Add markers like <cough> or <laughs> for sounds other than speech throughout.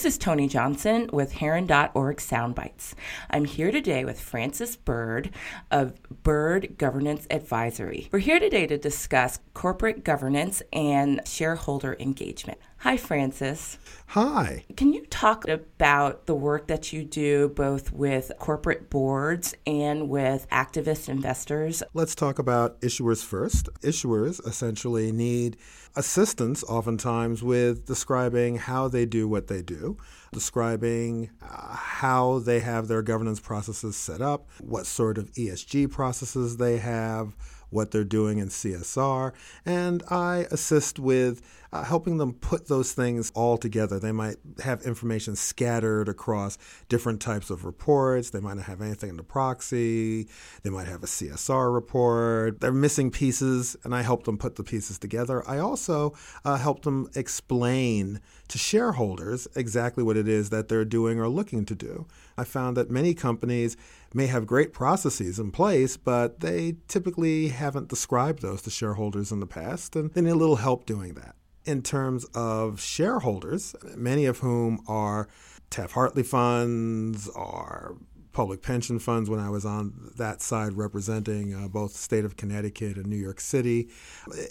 This is Tony Johnson with Heron.org Soundbites. I'm here today with Frances Bird of Bird Governance Advisory. We're here today to discuss corporate governance and shareholder engagement. Hi, Frances. Hi. Can you talk about the work that you do both with corporate boards and with activist investors? Let's talk about issuers first. Issuers essentially need assistance, oftentimes, with describing how they do what they do, describing uh, how they have their governance processes set up, what sort of ESG processes they have what they're doing in CSR, and I assist with uh, helping them put those things all together. They might have information scattered across different types of reports. They might not have anything in the proxy. They might have a CSR report. They're missing pieces, and I help them put the pieces together. I also uh, help them explain to shareholders exactly what it is that they're doing or looking to do. I found that many companies may have great processes in place, but they typically haven't described those to shareholders in the past, and they need a little help doing that. In terms of shareholders, many of whom are Taft Hartley funds, or public pension funds when I was on that side representing uh, both the state of Connecticut and New York City.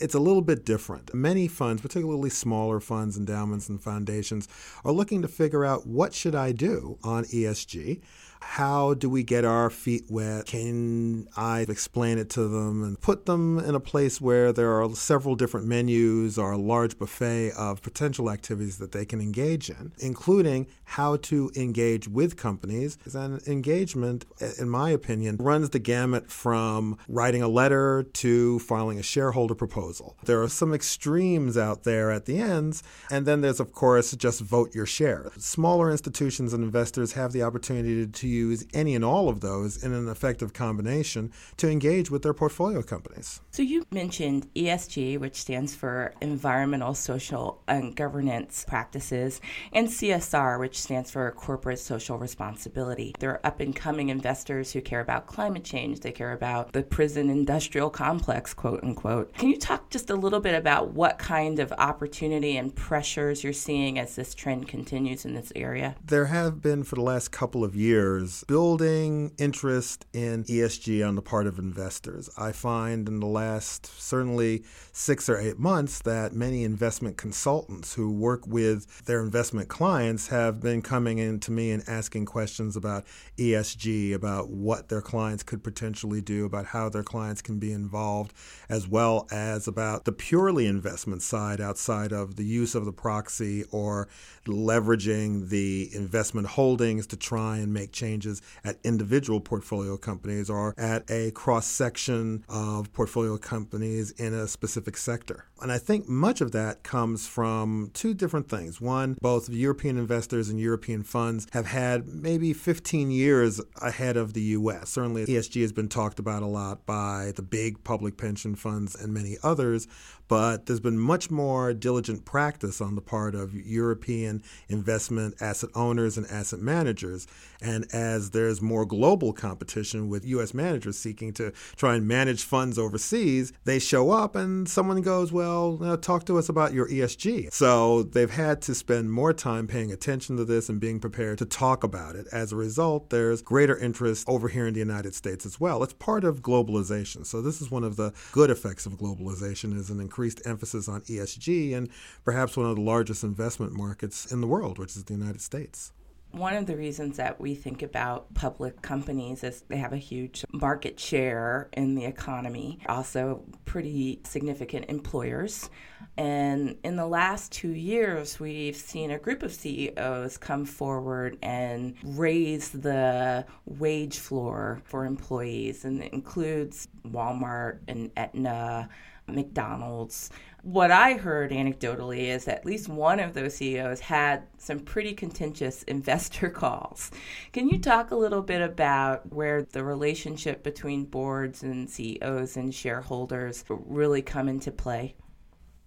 It's a little bit different. Many funds, particularly smaller funds, endowments, and foundations, are looking to figure out what should I do on ESG how do we get our feet wet? Can I explain it to them and put them in a place where there are several different menus or a large buffet of potential activities that they can engage in, including how to engage with companies? And engagement, in my opinion, runs the gamut from writing a letter to filing a shareholder proposal. There are some extremes out there at the ends, and then there's, of course, just vote your share. Smaller institutions and investors have the opportunity to use any and all of those in an effective combination to engage with their portfolio companies. So you mentioned ESG, which stands for Environmental, Social, and Governance Practices, and CSR, which stands for Corporate Social Responsibility. There are up and coming investors who care about climate change, they care about the prison industrial complex, quote unquote. Can you talk just a little bit about what kind of opportunity and pressures you're seeing as this trend continues in this area? There have been for the last couple of years building interest in ESG on the part of investors. I find in the last certainly six or eight months that many investment consultants who work with their investment clients have been coming in to me and asking questions about ESG, about what their clients could potentially do, about how their clients can be involved, as well as about the purely investment side outside of the use of the proxy or leveraging the investment holdings to try and make changes changes at individual portfolio companies or at a cross section of portfolio companies in a specific sector. And I think much of that comes from two different things. One, both European investors and European funds have had maybe 15 years ahead of the US. Certainly, ESG has been talked about a lot by the big public pension funds and many others, but there's been much more diligent practice on the part of European investment asset owners and asset managers. And as there's more global competition with US managers seeking to try and manage funds overseas, they show up and someone goes, Well, uh, talk to us about your ESG. So they've had to spend more time paying attention to this and being prepared to talk about it. As a result, there's greater interest over here in the United States as well. It's part of globalization. So this is one of the good effects of globalization is an increased emphasis on ESG and perhaps one of the largest investment markets in the world, which is the United States. One of the reasons that we think about public companies is they have a huge market share in the economy, also pretty significant employers. And in the last two years, we've seen a group of CEOs come forward and raise the wage floor for employees, and it includes Walmart and Aetna McDonald's. What I heard anecdotally is at least one of those CEOs had some pretty contentious <laughs> investor calls. Can you talk a little bit about where the relationship between boards and CEOs and shareholders really come into play?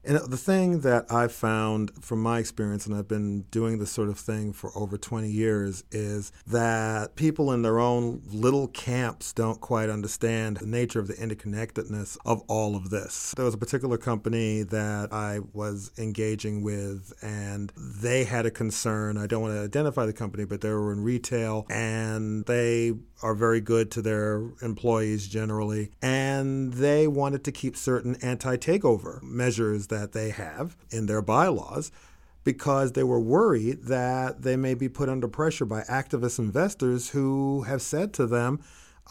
And the thing that I've found from my experience, and I've been doing this sort of thing for over 20 years, is that people in their own little camps don't quite understand the nature of the interconnectedness of all of this. There was a particular company that I was engaging with, and they had a concern. I don't want to identify the company, but they were in retail, and they are very good to their employees generally, and they wanted to keep certain anti takeover measures that they have in their bylaws because they were worried that they may be put under pressure by activist investors who have said to them,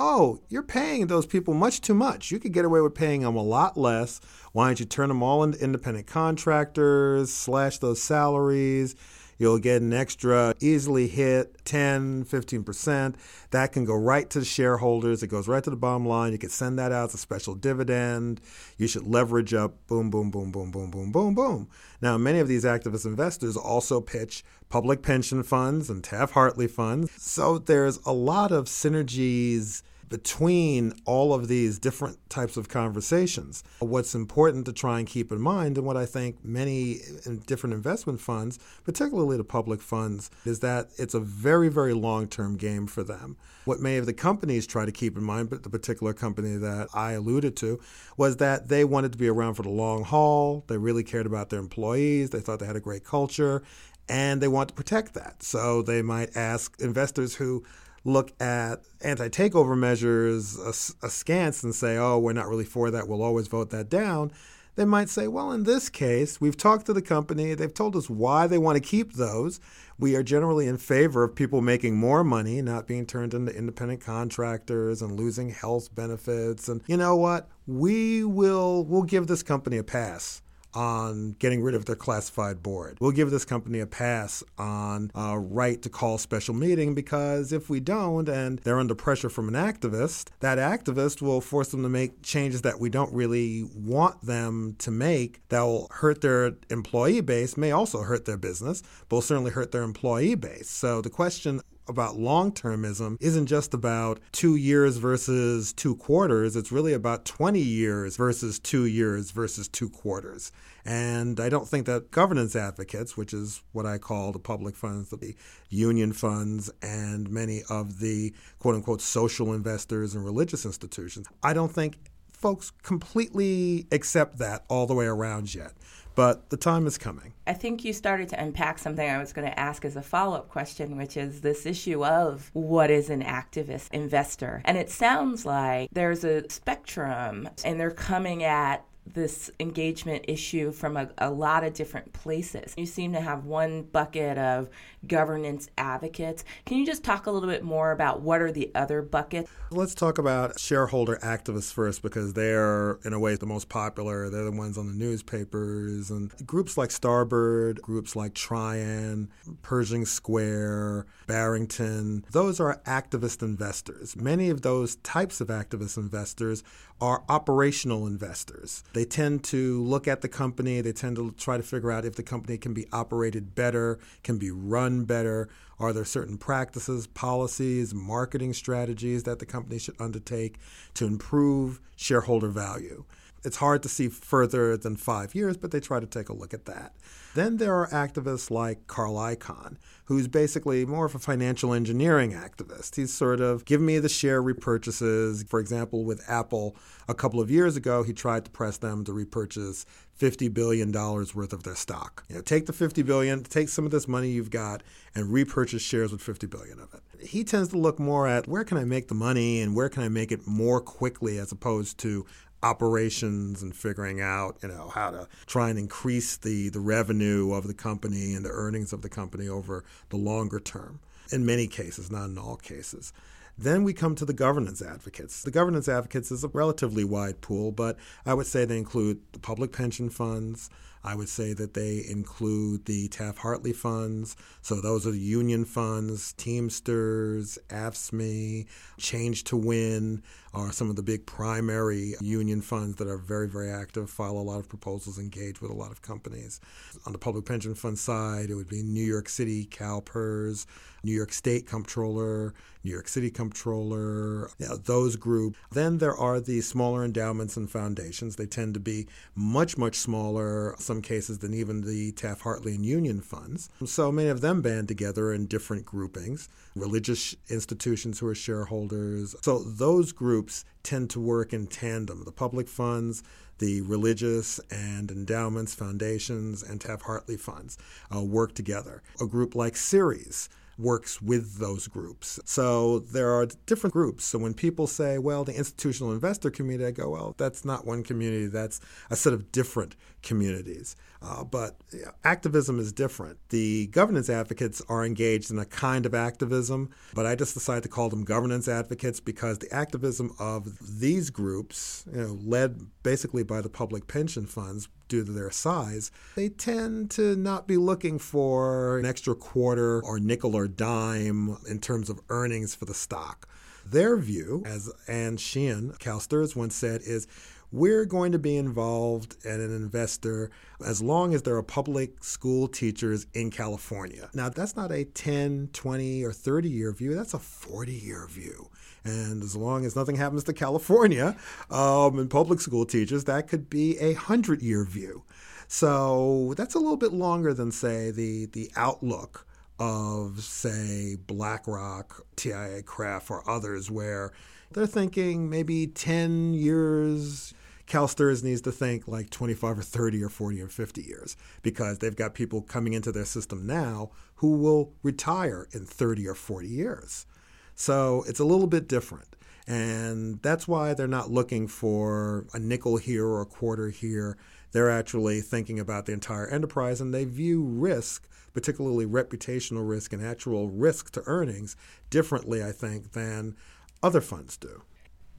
Oh, you're paying those people much too much. You could get away with paying them a lot less. Why don't you turn them all into independent contractors, slash those salaries? You'll get an extra easily hit 10, 15%. That can go right to the shareholders. It goes right to the bottom line. You can send that out as a special dividend. You should leverage up boom, boom, boom, boom, boom, boom, boom, boom. Now, many of these activist investors also pitch public pension funds and Taft Hartley funds. So there's a lot of synergies between all of these different types of conversations. What's important to try and keep in mind, and what I think many different investment funds, particularly the public funds, is that it's a very, very long term game for them. What many of the companies try to keep in mind, but the particular company that I alluded to, was that they wanted to be around for the long haul. They really cared about their employees. They thought they had a great culture and they want to protect that. So they might ask investors who look at anti takeover measures askance and say, oh, we're not really for that, we'll always vote that down, they might say, well, in this case, we've talked to the company, they've told us why they want to keep those. We are generally in favor of people making more money, not being turned into independent contractors and losing health benefits. And you know what? We will we'll give this company a pass on getting rid of their classified board. We'll give this company a pass on a right to call special meeting because if we don't and they're under pressure from an activist, that activist will force them to make changes that we don't really want them to make that will hurt their employee base, may also hurt their business, but will certainly hurt their employee base. So the question about long termism isn't just about two years versus two quarters. It's really about 20 years versus two years versus two quarters. And I don't think that governance advocates, which is what I call the public funds, the union funds, and many of the quote unquote social investors and religious institutions, I don't think folks completely accept that all the way around yet but the time is coming. I think you started to unpack something I was going to ask as a follow up question, which is this issue of what is an activist investor? And it sounds like there's a spectrum and they're coming at this engagement issue from a, a, lot of different places. You seem to have one bucket of governance advocates. Can you just talk a little bit more about what are the other buckets? Let's talk about shareholder activists first because they're, in a way, the most popular. They're the ones on the newspapers and groups like Starboard, groups like Trian, Pershing Square, Barrington. Those are activist investors. Many of those types of activist investors are operational investors. They tend to look at the company, they tend to try to figure out if the company can be operated better, can be run better. Are there certain practices, policies, marketing strategies that the company should undertake to improve shareholder value? It's hard to see further than five years, but they try to take a look at that. Then there are activists like Carl Icahn, who's basically more of a financial engineering activist. He's sort of give me the share repurchases. For example, with Apple, a couple of years ago, he tried to press them to repurchase $50 billion worth of their stock. You know, take the 50 billion, take some of this money you've got, and repurchase shares with 50 billion of it. He tends to look more at where can I make the money and where can I make it more quickly as opposed to operations and figuring out you know how to try and increase the the revenue of the company and the earnings of the company over the longer term in many cases not in all cases then we come to the governance advocates. The governance advocates is a relatively wide pool, but I would say they include the public pension funds, I would say that they include the Taft Hartley funds. So those are the union funds, Teamsters, AFSCME, Change to Win are some of the big primary union funds that are very, very active, file a lot of proposals, engage with a lot of companies. On the public pension fund side, it would be New York City, CalPERS, New York State Comptroller, New York City Comptroller, you know, those groups. Then there are the smaller endowments and foundations. They tend to be much, much smaller, some cases, than even the Taft Hartley and Union funds. So many of them band together in different groupings, religious institutions who are shareholders. So those groups tend to work in tandem. The public funds, the religious and endowments, foundations, and Taft Hartley funds uh, work together. A group like Ceres works with those groups. So there are different groups. So when people say, well, the institutional investor community, I go, well, that's not one community, that's a set of different communities. Uh, but activism is different. The governance advocates are engaged in a kind of activism, but I just decided to call them governance advocates because the activism of these groups, you know, led basically by the public pension funds due to their size, they tend to not be looking for an extra quarter or nickel or dime in terms of earnings for the stock. Their view, as Anne Sheehan, CalSTRS once said, is we're going to be involved as an investor as long as there are public school teachers in California. Now, that's not a 10, 20, or 30 year view, that's a 40 year view. And as long as nothing happens to California um, and public school teachers, that could be a 100 year view. So that's a little bit longer than, say, the, the outlook of, say, BlackRock, TIAA-CREF, or others, where they're thinking maybe 10 years. CalSTRS needs to think like 25 or 30 or 40 or 50 years because they've got people coming into their system now who will retire in 30 or 40 years. So it's a little bit different. And that's why they're not looking for a nickel here or a quarter here. They're actually thinking about the entire enterprise and they view risk, particularly reputational risk and actual risk to earnings, differently, I think, than other funds do.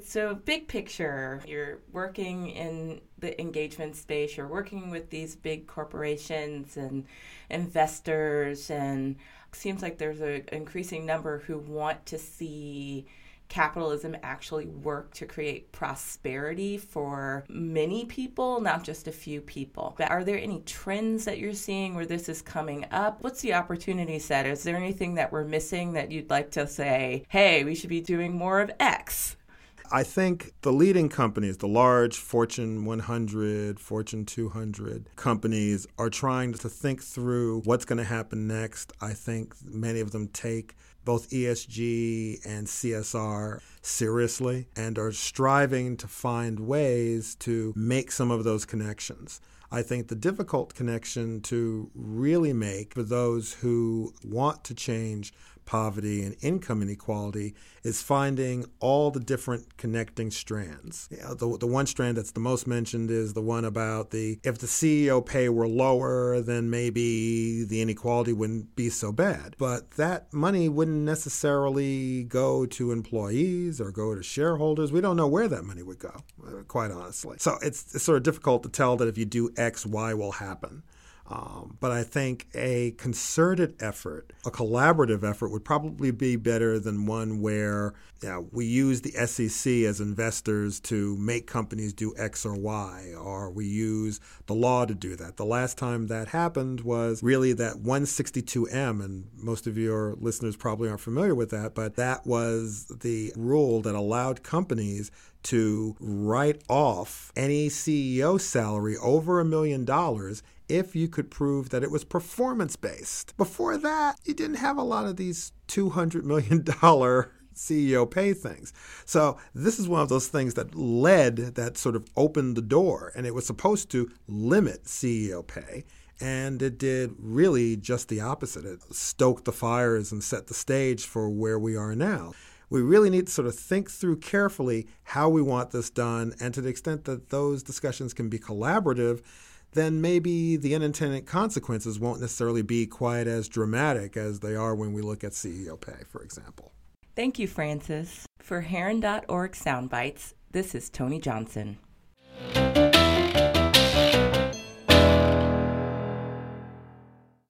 So, big picture, you're working in the engagement space, you're working with these big corporations and investors, and seems like there's an increasing number who want to see capitalism actually work to create prosperity for many people, not just a few people. But are there any trends that you're seeing where this is coming up? What's the opportunity set? Is there anything that we're missing that you'd like to say, hey, we should be doing more of X? I think the leading companies, the large Fortune 100, Fortune 200 companies, are trying to think through what's going to happen next. I think many of them take both ESG and CSR seriously and are striving to find ways to make some of those connections. I think the difficult connection to really make for those who want to change poverty and income inequality is finding all the different connecting strands. You know, the, the one strand that's the most mentioned is the one about the if the CEO pay were lower, then maybe the inequality wouldn't be so bad. But that money wouldn't necessarily go to employees or go to shareholders. We don't know where that money would go, uh, quite honestly. So it's, it's sort of difficult to tell that if you do X, Y will happen. Um, but I think a concerted effort, a collaborative effort, would probably be better than one where you know, we use the SEC as investors to make companies do X or Y, or we use the law to do that. The last time that happened was really that 162M, and most of your listeners probably aren't familiar with that, but that was the rule that allowed companies to write off any CEO salary over a million dollars if you could prove that it was performance based. Before that, you didn't have a lot of these $200 million <laughs> CEO pay things. So this is one of those things that led, that sort of opened the door, and it was supposed to limit CEO pay. And it did really just the opposite. It stoked the fires and set the stage for where we are now. We really need to sort of think through carefully how we want this done, and to the extent that those discussions can be collaborative, then maybe the unintended consequences won't necessarily be quite as dramatic as they are when we look at CEO pay, for example. Thank you, Frances. For Heron.org Soundbites, this is Tony Johnson.